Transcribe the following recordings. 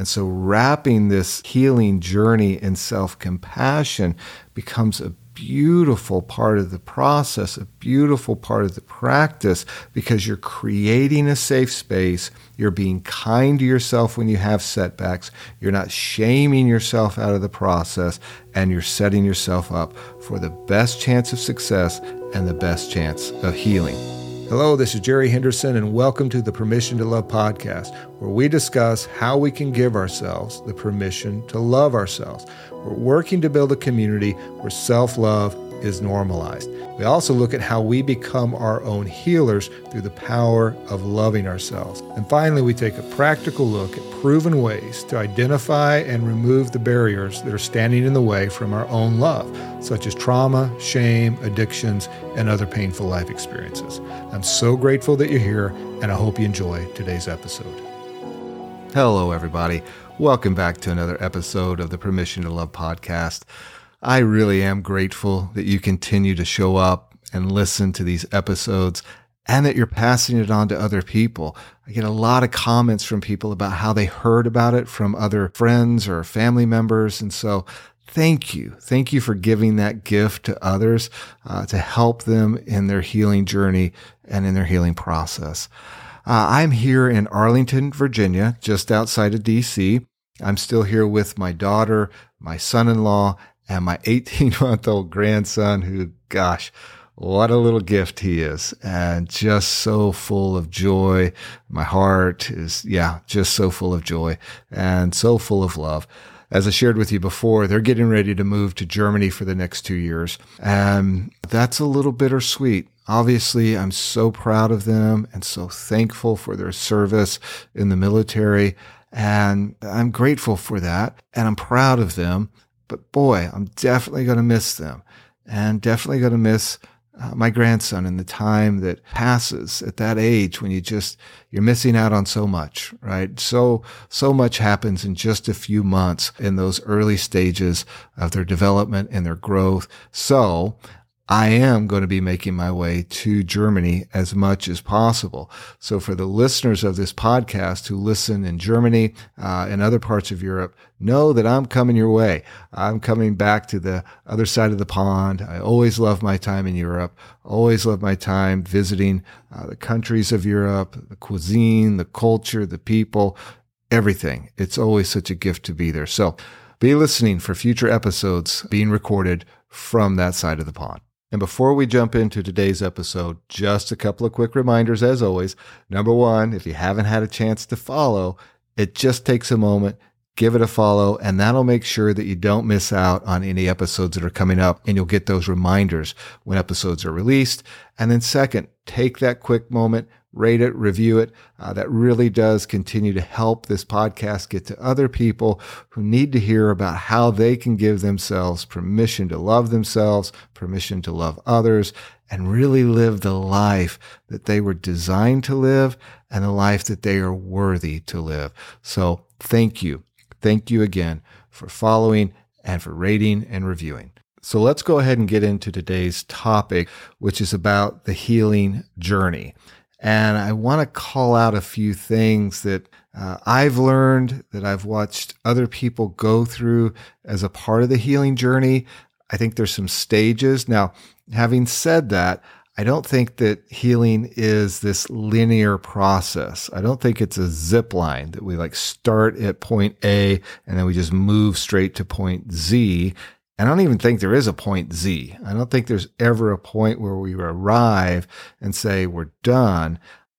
And so wrapping this healing journey in self compassion becomes a beautiful part of the process, a beautiful part of the practice, because you're creating a safe space. You're being kind to yourself when you have setbacks. You're not shaming yourself out of the process, and you're setting yourself up for the best chance of success and the best chance of healing. Hello, this is Jerry Henderson, and welcome to the Permission to Love podcast, where we discuss how we can give ourselves the permission to love ourselves. We're working to build a community where self love is normalized. We also look at how we become our own healers through the power of loving ourselves. And finally, we take a practical look at proven ways to identify and remove the barriers that are standing in the way from our own love, such as trauma, shame, addictions, and other painful life experiences. I'm so grateful that you're here, and I hope you enjoy today's episode. Hello, everybody. Welcome back to another episode of the Permission to Love podcast. I really am grateful that you continue to show up and listen to these episodes and that you're passing it on to other people. I get a lot of comments from people about how they heard about it from other friends or family members. And so thank you. Thank you for giving that gift to others uh, to help them in their healing journey and in their healing process. Uh, I'm here in Arlington, Virginia, just outside of DC. I'm still here with my daughter, my son in law, and my 18 month old grandson, who, gosh, what a little gift he is and just so full of joy. My heart is, yeah, just so full of joy and so full of love. As I shared with you before, they're getting ready to move to Germany for the next two years. And that's a little bittersweet. Obviously, I'm so proud of them and so thankful for their service in the military. And I'm grateful for that. And I'm proud of them. But boy, I'm definitely going to miss them and definitely going to miss uh, my grandson and the time that passes at that age when you just you're missing out on so much right? So so much happens in just a few months in those early stages of their development and their growth. So I am going to be making my way to Germany as much as possible. So for the listeners of this podcast who listen in Germany uh, and other parts of Europe, know that I'm coming your way. I'm coming back to the other side of the pond. I always love my time in Europe. Always love my time visiting uh, the countries of Europe, the cuisine, the culture, the people, everything. It's always such a gift to be there. So be listening for future episodes being recorded from that side of the pond. And before we jump into today's episode, just a couple of quick reminders as always. Number one, if you haven't had a chance to follow, it just takes a moment. Give it a follow, and that'll make sure that you don't miss out on any episodes that are coming up, and you'll get those reminders when episodes are released. And then, second, take that quick moment, rate it, review it. Uh, that really does continue to help this podcast get to other people who need to hear about how they can give themselves permission to love themselves, permission to love others, and really live the life that they were designed to live and the life that they are worthy to live. So thank you. Thank you again for following and for rating and reviewing. So let's go ahead and get into today's topic, which is about the healing journey. And I want to call out a few things that uh, I've learned that I've watched other people go through as a part of the healing journey. I think there's some stages. Now, having said that, I don't think that healing is this linear process. I don't think it's a zip line that we like start at point A and then we just move straight to point Z. I don't even think there is a point Z. I don't think there's ever a point where we arrive and say we're done.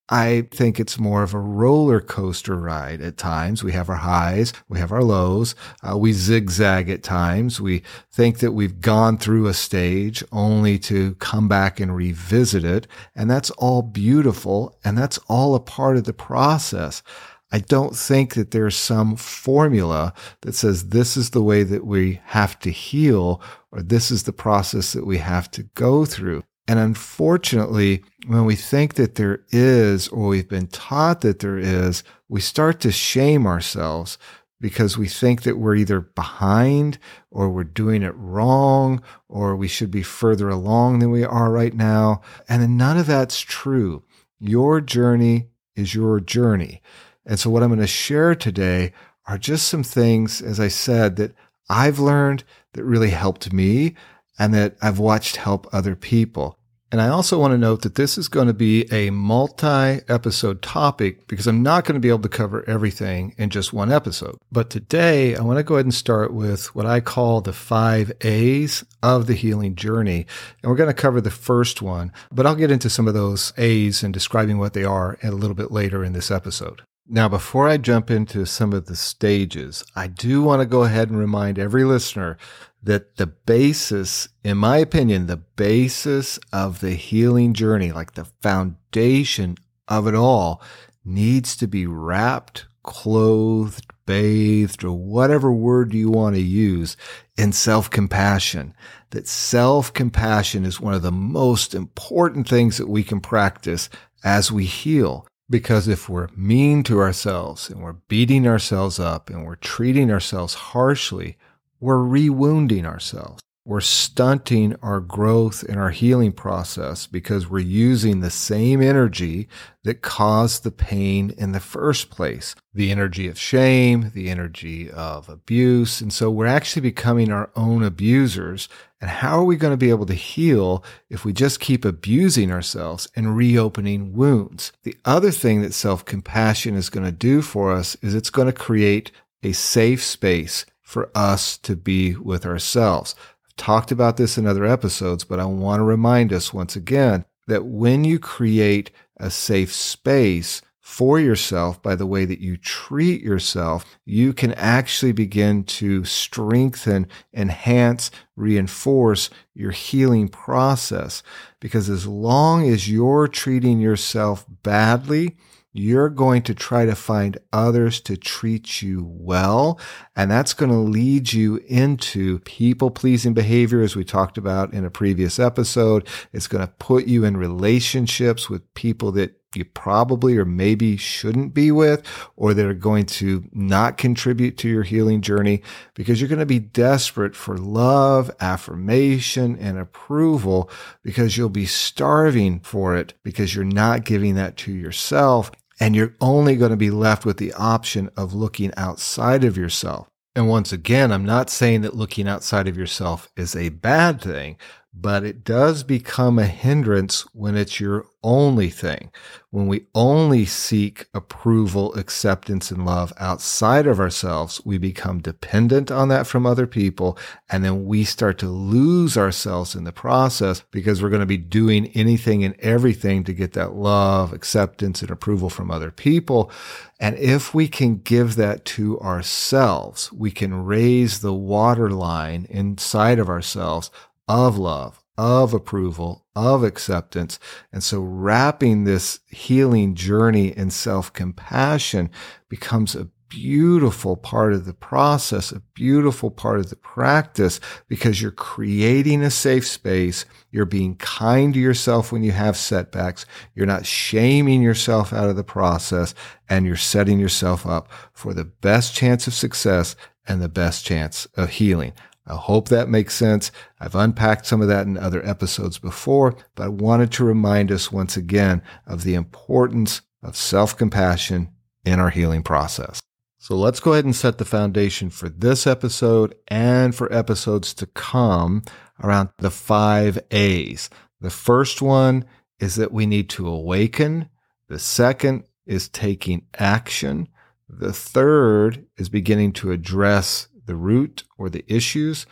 I think it's more of a roller coaster ride at times. We have our highs, we have our lows, uh, we zigzag at times. We think that we've gone through a stage only to come back and revisit it. And that's all beautiful. And that's all a part of the process. I don't think that there's some formula that says this is the way that we have to heal or this is the process that we have to go through. And unfortunately, when we think that there is, or we've been taught that there is, we start to shame ourselves because we think that we're either behind or we're doing it wrong or we should be further along than we are right now. And none of that's true. Your journey is your journey. And so, what I'm going to share today are just some things, as I said, that I've learned that really helped me and that I've watched help other people. And I also want to note that this is going to be a multi episode topic because I'm not going to be able to cover everything in just one episode. But today I want to go ahead and start with what I call the five A's of the healing journey. And we're going to cover the first one, but I'll get into some of those A's and describing what they are a little bit later in this episode. Now, before I jump into some of the stages, I do want to go ahead and remind every listener that the basis, in my opinion, the basis of the healing journey, like the foundation of it all, needs to be wrapped, clothed, bathed, or whatever word you want to use in self compassion. That self compassion is one of the most important things that we can practice as we heal. Because if we're mean to ourselves and we're beating ourselves up and we're treating ourselves harshly, we're rewounding ourselves. We're stunting our growth and our healing process because we're using the same energy that caused the pain in the first place. The energy of shame, the energy of abuse. And so we're actually becoming our own abusers. And how are we going to be able to heal if we just keep abusing ourselves and reopening wounds? The other thing that self compassion is going to do for us is it's going to create a safe space for us to be with ourselves. Talked about this in other episodes, but I want to remind us once again that when you create a safe space for yourself by the way that you treat yourself, you can actually begin to strengthen, enhance, reinforce your healing process. Because as long as you're treating yourself badly, you're going to try to find others to treat you well. And that's going to lead you into people pleasing behavior, as we talked about in a previous episode. It's going to put you in relationships with people that you probably or maybe shouldn't be with, or that are going to not contribute to your healing journey because you're going to be desperate for love, affirmation, and approval because you'll be starving for it because you're not giving that to yourself. And you're only going to be left with the option of looking outside of yourself. And once again, I'm not saying that looking outside of yourself is a bad thing, but it does become a hindrance when it's your only thing. When we only seek approval, acceptance, and love outside of ourselves, we become dependent on that from other people. And then we start to lose ourselves in the process because we're going to be doing anything and everything to get that love, acceptance, and approval from other people. And if we can give that to ourselves, we can raise the waterline inside of ourselves of love, of approval, of acceptance. And so wrapping this healing journey in self compassion becomes a beautiful part of the process, a beautiful part of the practice because you're creating a safe space. You're being kind to yourself when you have setbacks. You're not shaming yourself out of the process and you're setting yourself up for the best chance of success and the best chance of healing. I hope that makes sense. I've unpacked some of that in other episodes before, but I wanted to remind us once again of the importance of self compassion in our healing process. So let's go ahead and set the foundation for this episode and for episodes to come around the five A's. The first one is that we need to awaken. The second is taking action. The third is beginning to address the root or the issues.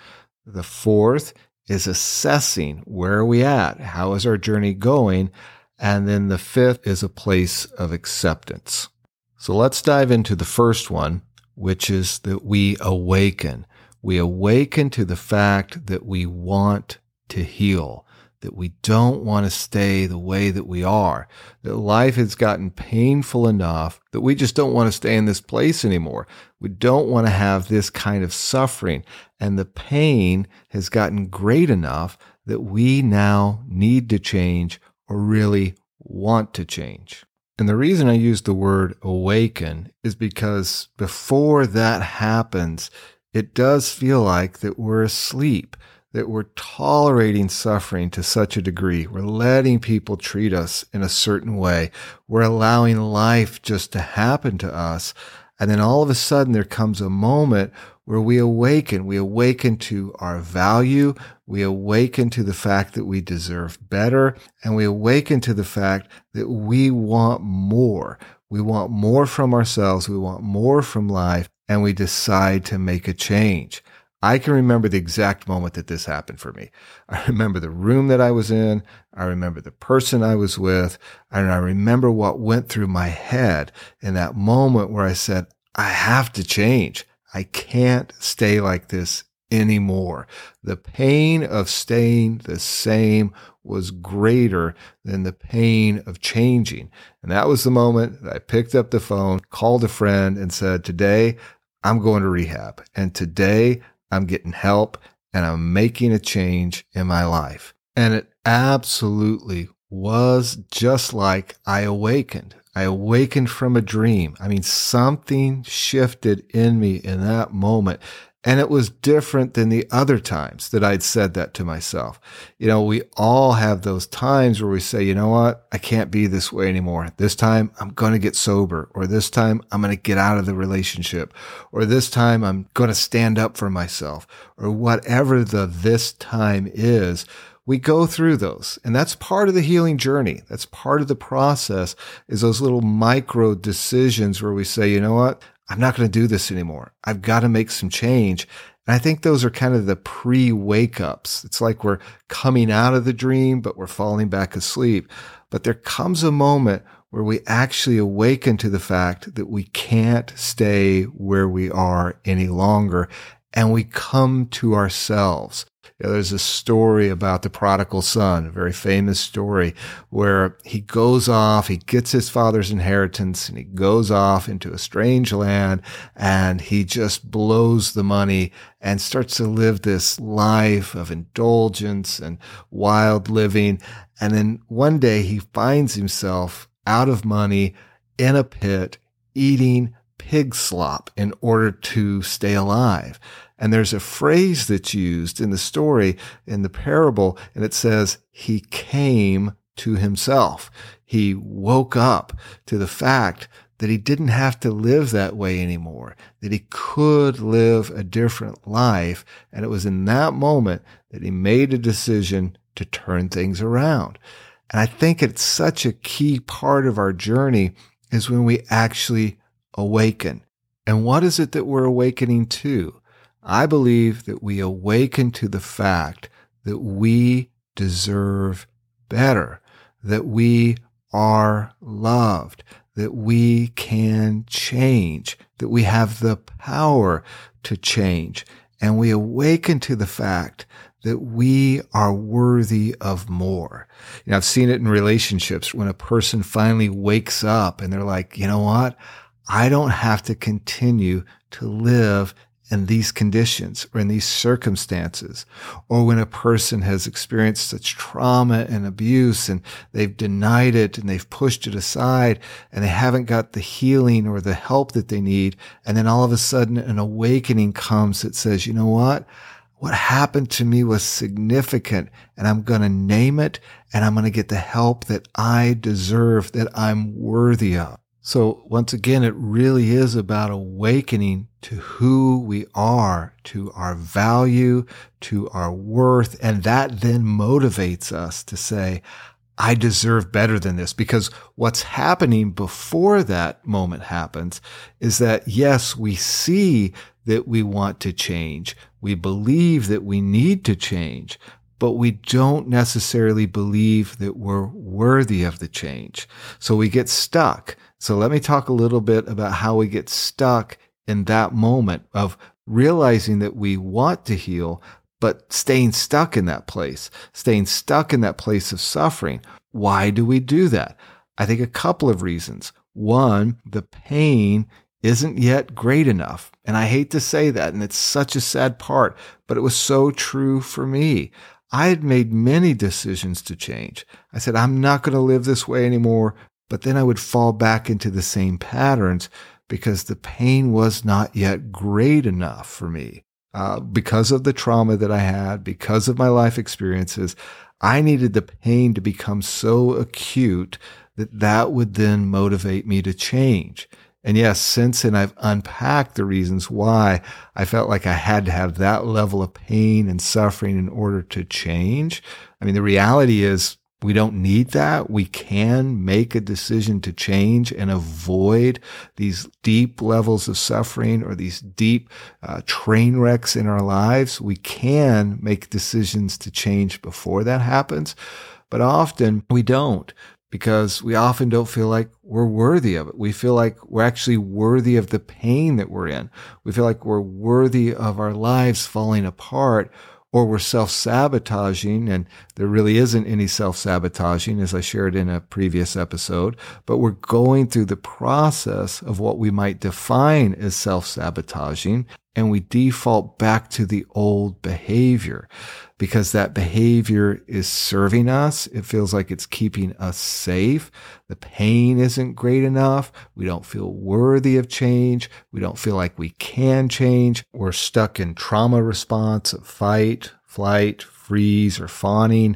The fourth is assessing where are we at? How is our journey going? And then the fifth is a place of acceptance. So let's dive into the first one, which is that we awaken. We awaken to the fact that we want to heal that we don't want to stay the way that we are, that life has gotten painful enough that we just don't want to stay in this place anymore. We don't want to have this kind of suffering. And the pain has gotten great enough that we now need to change or really want to change. And the reason I use the word awaken is because before that happens, it does feel like that we're asleep that we're tolerating suffering to such a degree. We're letting people treat us in a certain way. We're allowing life just to happen to us. And then all of a sudden there comes a moment where we awaken. We awaken to our value. We awaken to the fact that we deserve better. And we awaken to the fact that we want more. We want more from ourselves. We want more from life. And we decide to make a change. I can remember the exact moment that this happened for me. I remember the room that I was in. I remember the person I was with. And I remember what went through my head in that moment where I said, I have to change. I can't stay like this anymore. The pain of staying the same was greater than the pain of changing. And that was the moment that I picked up the phone, called a friend, and said, Today I'm going to rehab. And today I'm getting help and I'm making a change in my life. And it absolutely was just like I awakened. I awakened from a dream. I mean, something shifted in me in that moment and it was different than the other times that I'd said that to myself. You know, we all have those times where we say, you know what? I can't be this way anymore. This time I'm going to get sober, or this time I'm going to get out of the relationship, or this time I'm going to stand up for myself, or whatever the this time is. We go through those and that's part of the healing journey. That's part of the process is those little micro decisions where we say, you know what? I'm not going to do this anymore. I've got to make some change. And I think those are kind of the pre wake ups. It's like we're coming out of the dream, but we're falling back asleep. But there comes a moment where we actually awaken to the fact that we can't stay where we are any longer. And we come to ourselves. You know, there's a story about the prodigal son, a very famous story where he goes off, he gets his father's inheritance and he goes off into a strange land and he just blows the money and starts to live this life of indulgence and wild living. And then one day he finds himself out of money in a pit eating pig slop in order to stay alive. And there's a phrase that's used in the story, in the parable, and it says, He came to himself. He woke up to the fact that he didn't have to live that way anymore, that he could live a different life. And it was in that moment that he made a decision to turn things around. And I think it's such a key part of our journey is when we actually awaken. And what is it that we're awakening to? I believe that we awaken to the fact that we deserve better, that we are loved, that we can change, that we have the power to change. And we awaken to the fact that we are worthy of more. You know, I've seen it in relationships when a person finally wakes up and they're like, you know what? I don't have to continue to live in these conditions or in these circumstances, or when a person has experienced such trauma and abuse and they've denied it and they've pushed it aside and they haven't got the healing or the help that they need. And then all of a sudden an awakening comes that says, you know what? What happened to me was significant and I'm going to name it and I'm going to get the help that I deserve, that I'm worthy of. So once again, it really is about awakening to who we are, to our value, to our worth. And that then motivates us to say, I deserve better than this because what's happening before that moment happens is that yes, we see that we want to change. We believe that we need to change, but we don't necessarily believe that we're worthy of the change. So we get stuck. So let me talk a little bit about how we get stuck in that moment of realizing that we want to heal, but staying stuck in that place, staying stuck in that place of suffering. Why do we do that? I think a couple of reasons. One, the pain isn't yet great enough. And I hate to say that. And it's such a sad part, but it was so true for me. I had made many decisions to change. I said, I'm not going to live this way anymore. But then I would fall back into the same patterns because the pain was not yet great enough for me. Uh, because of the trauma that I had, because of my life experiences, I needed the pain to become so acute that that would then motivate me to change. And yes, since then I've unpacked the reasons why I felt like I had to have that level of pain and suffering in order to change. I mean, the reality is we don't need that. We can make a decision to change and avoid these deep levels of suffering or these deep uh, train wrecks in our lives. We can make decisions to change before that happens, but often we don't because we often don't feel like we're worthy of it. We feel like we're actually worthy of the pain that we're in. We feel like we're worthy of our lives falling apart or we're self sabotaging, and there really isn't any self sabotaging, as I shared in a previous episode, but we're going through the process of what we might define as self sabotaging, and we default back to the old behavior because that behavior is serving us. It feels like it's keeping us safe. The pain isn't great enough. We don't feel worthy of change. We don't feel like we can change. We're stuck in trauma response of fight, flight, freeze, or fawning.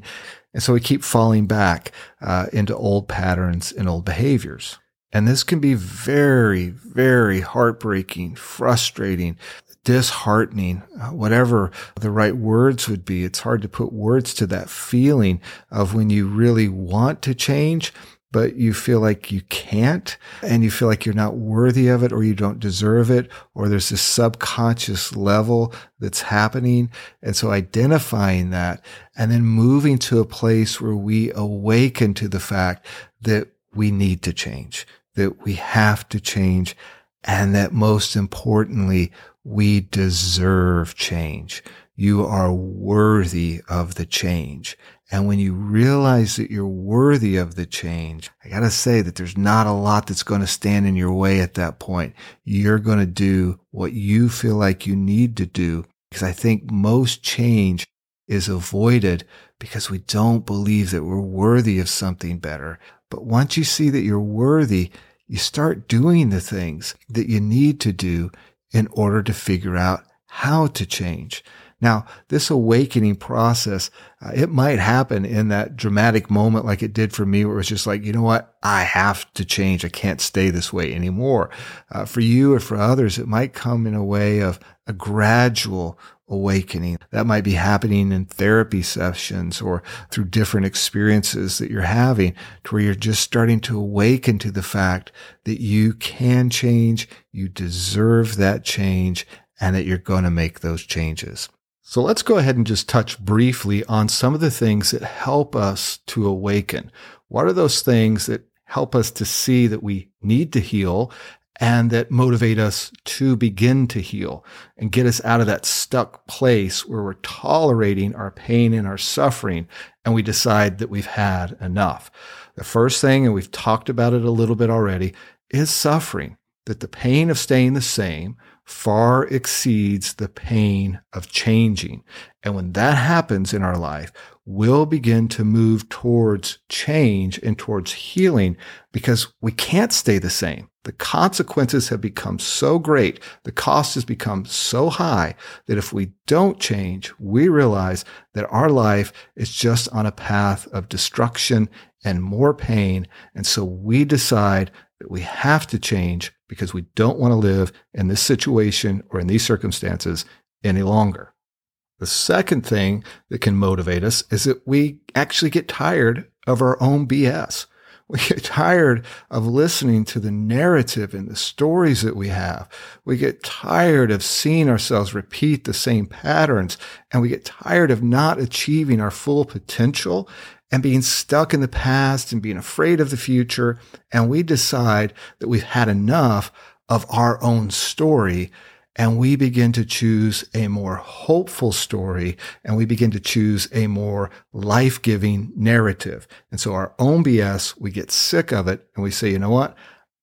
And so we keep falling back uh, into old patterns and old behaviors. And this can be very, very heartbreaking, frustrating, disheartening, uh, whatever the right words would be. It's hard to put words to that feeling of when you really want to change, but you feel like you can't and you feel like you're not worthy of it or you don't deserve it or there's this subconscious level that's happening. And so identifying that and then moving to a place where we awaken to the fact that we need to change, that we have to change and that most importantly, we deserve change. You are worthy of the change. And when you realize that you're worthy of the change, I got to say that there's not a lot that's going to stand in your way at that point. You're going to do what you feel like you need to do because I think most change is avoided because we don't believe that we're worthy of something better. But once you see that you're worthy, you start doing the things that you need to do in order to figure out how to change. Now, this awakening process, uh, it might happen in that dramatic moment like it did for me, where it was just like, you know what? I have to change. I can't stay this way anymore. Uh, for you or for others, it might come in a way of a gradual awakening. That might be happening in therapy sessions or through different experiences that you're having to where you're just starting to awaken to the fact that you can change, you deserve that change, and that you're going to make those changes. So let's go ahead and just touch briefly on some of the things that help us to awaken. What are those things that help us to see that we need to heal and that motivate us to begin to heal and get us out of that stuck place where we're tolerating our pain and our suffering and we decide that we've had enough. The first thing, and we've talked about it a little bit already, is suffering, that the pain of staying the same far exceeds the pain of changing. And when that happens in our life, we'll begin to move towards change and towards healing because we can't stay the same. The consequences have become so great. The cost has become so high that if we don't change, we realize that our life is just on a path of destruction and more pain. And so we decide that we have to change because we don't want to live in this situation or in these circumstances any longer. The second thing that can motivate us is that we actually get tired of our own BS. We get tired of listening to the narrative and the stories that we have. We get tired of seeing ourselves repeat the same patterns and we get tired of not achieving our full potential and being stuck in the past and being afraid of the future. And we decide that we've had enough of our own story and we begin to choose a more hopeful story and we begin to choose a more life-giving narrative. And so our own BS, we get sick of it and we say, you know what?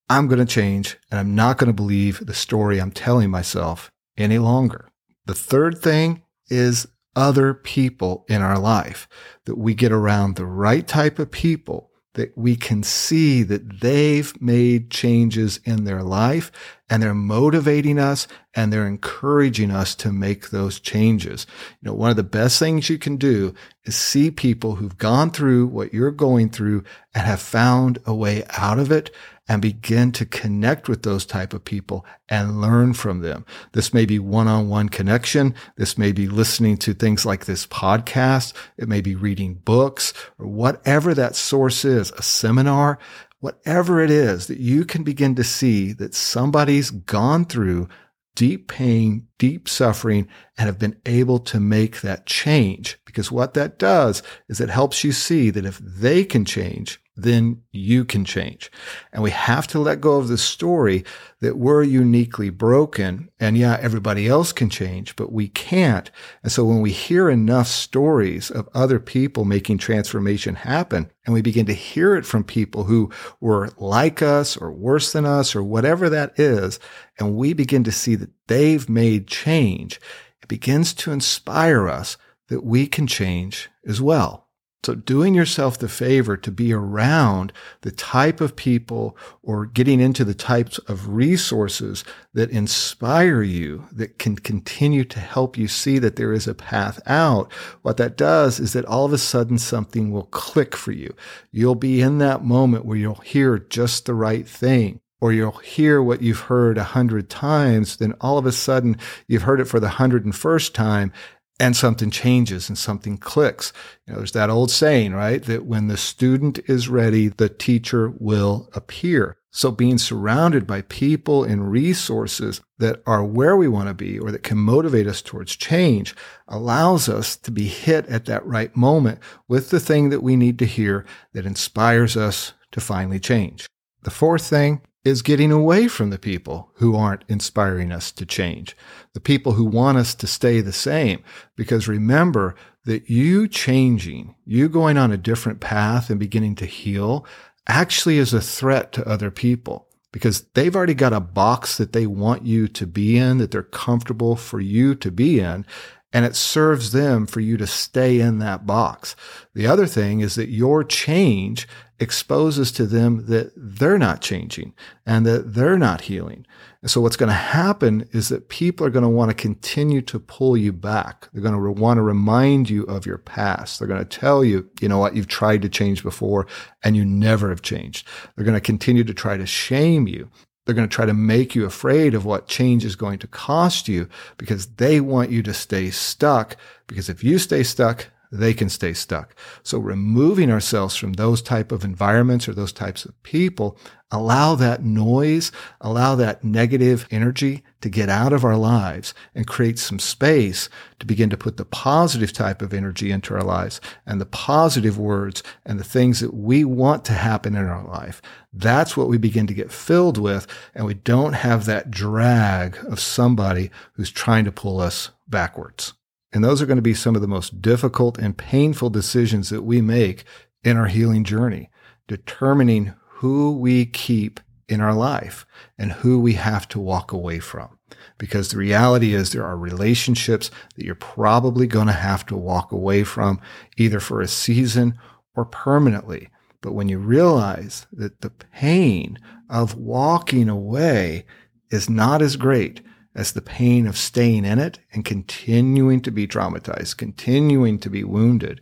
I'm going to change and I'm not going to believe the story I'm telling myself any longer. The third thing is other people in our life that we get around the right type of people that we can see that they've made changes in their life and they're motivating us and they're encouraging us to make those changes. You know, one of the best things you can do is see people who've gone through what you're going through and have found a way out of it and begin to connect with those type of people and learn from them. This may be one-on-one connection. This may be listening to things like this podcast. It may be reading books or whatever that source is, a seminar, whatever it is that you can begin to see that somebody's gone through deep pain, deep suffering, and have been able to make that change. Because what that does is it helps you see that if they can change, then you can change. And we have to let go of the story that we're uniquely broken. And yeah, everybody else can change, but we can't. And so when we hear enough stories of other people making transformation happen, and we begin to hear it from people who were like us or worse than us or whatever that is, and we begin to see that they've made change, it begins to inspire us that we can change as well. So doing yourself the favor to be around the type of people or getting into the types of resources that inspire you, that can continue to help you see that there is a path out. What that does is that all of a sudden something will click for you. You'll be in that moment where you'll hear just the right thing or you'll hear what you've heard a hundred times, then all of a sudden you've heard it for the hundred and first time and something changes and something clicks. You know, there's that old saying, right? That when the student is ready, the teacher will appear. So being surrounded by people and resources that are where we want to be or that can motivate us towards change allows us to be hit at that right moment with the thing that we need to hear that inspires us to finally change. The fourth thing is getting away from the people who aren't inspiring us to change, the people who want us to stay the same. Because remember that you changing, you going on a different path and beginning to heal actually is a threat to other people because they've already got a box that they want you to be in, that they're comfortable for you to be in. And it serves them for you to stay in that box. The other thing is that your change exposes to them that they're not changing and that they're not healing. And so what's going to happen is that people are going to want to continue to pull you back. They're going to want to remind you of your past. They're going to tell you, you know what, you've tried to change before and you never have changed. They're going to continue to try to shame you. They're going to try to make you afraid of what change is going to cost you because they want you to stay stuck. Because if you stay stuck, they can stay stuck. So removing ourselves from those type of environments or those types of people allow that noise, allow that negative energy to get out of our lives and create some space to begin to put the positive type of energy into our lives and the positive words and the things that we want to happen in our life. That's what we begin to get filled with. And we don't have that drag of somebody who's trying to pull us backwards. And those are going to be some of the most difficult and painful decisions that we make in our healing journey, determining who we keep in our life and who we have to walk away from. Because the reality is there are relationships that you're probably going to have to walk away from either for a season or permanently. But when you realize that the pain of walking away is not as great as the pain of staying in it and continuing to be traumatized, continuing to be wounded.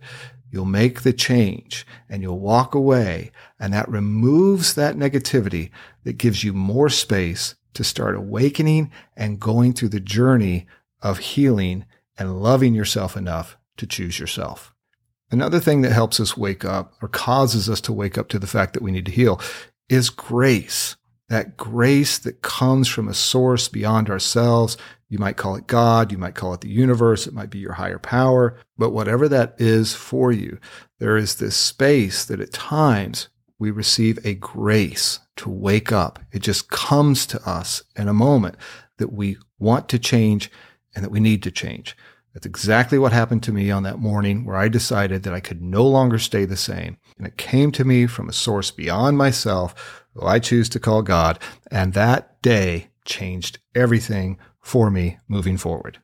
You'll make the change and you'll walk away and that removes that negativity that gives you more space to start awakening and going through the journey of healing and loving yourself enough to choose yourself. Another thing that helps us wake up or causes us to wake up to the fact that we need to heal is grace that grace that comes from a source beyond ourselves. You might call it God. You might call it the universe. It might be your higher power. But whatever that is for you, there is this space that at times we receive a grace to wake up. It just comes to us in a moment that we want to change and that we need to change. That's exactly what happened to me on that morning where I decided that I could no longer stay the same. And it came to me from a source beyond myself I choose to call God. And that day changed everything for me moving forward.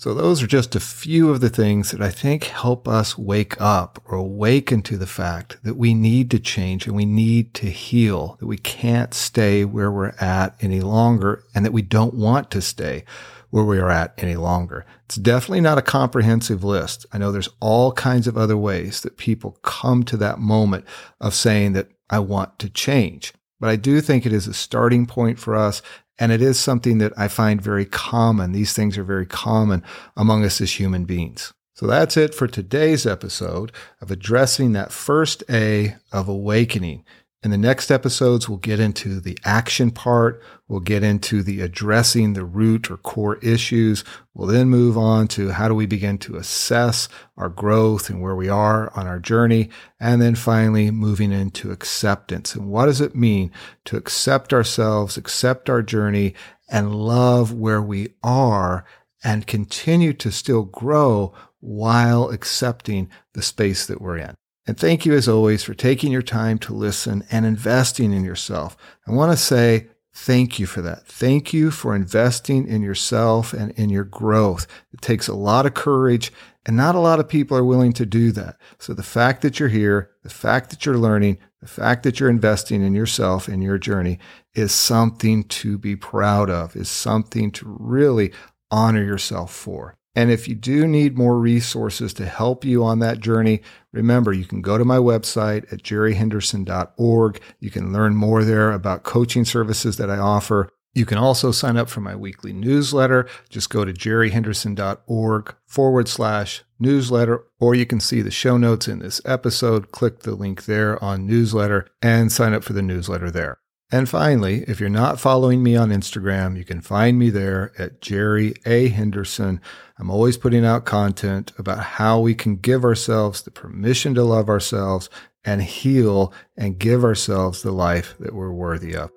So those are just a few of the things that I think help us wake up or awaken to the fact that we need to change and we need to heal, that we can't stay where we're at any longer and that we don't want to stay where we are at any longer. It's definitely not a comprehensive list. I know there's all kinds of other ways that people come to that moment of saying that I want to change. But I do think it is a starting point for us. And it is something that I find very common. These things are very common among us as human beings. So that's it for today's episode of addressing that first A of awakening. In the next episodes, we'll get into the action part. We'll get into the addressing the root or core issues. We'll then move on to how do we begin to assess our growth and where we are on our journey. And then finally, moving into acceptance. And what does it mean to accept ourselves, accept our journey, and love where we are and continue to still grow while accepting the space that we're in. And thank you, as always, for taking your time to listen and investing in yourself. I want to say thank you for that. Thank you for investing in yourself and in your growth. It takes a lot of courage, and not a lot of people are willing to do that. So the fact that you're here, the fact that you're learning, the fact that you're investing in yourself and your journey is something to be proud of, is something to really honor yourself for. And if you do need more resources to help you on that journey, remember you can go to my website at jerryhenderson.org. You can learn more there about coaching services that I offer. You can also sign up for my weekly newsletter. Just go to jerryhenderson.org forward slash newsletter, or you can see the show notes in this episode. Click the link there on newsletter and sign up for the newsletter there. And finally, if you're not following me on Instagram, you can find me there at Jerry A. Henderson. I'm always putting out content about how we can give ourselves the permission to love ourselves and heal and give ourselves the life that we're worthy of.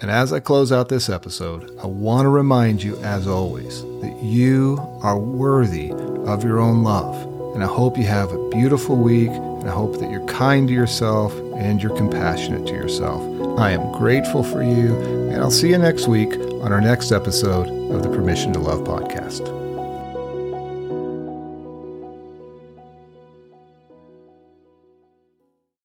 And as I close out this episode, I want to remind you, as always, that you are worthy of your own love. And I hope you have a beautiful week, and I hope that you're kind to yourself and you're compassionate to yourself. I am grateful for you, and I'll see you next week on our next episode of the Permission to Love podcast.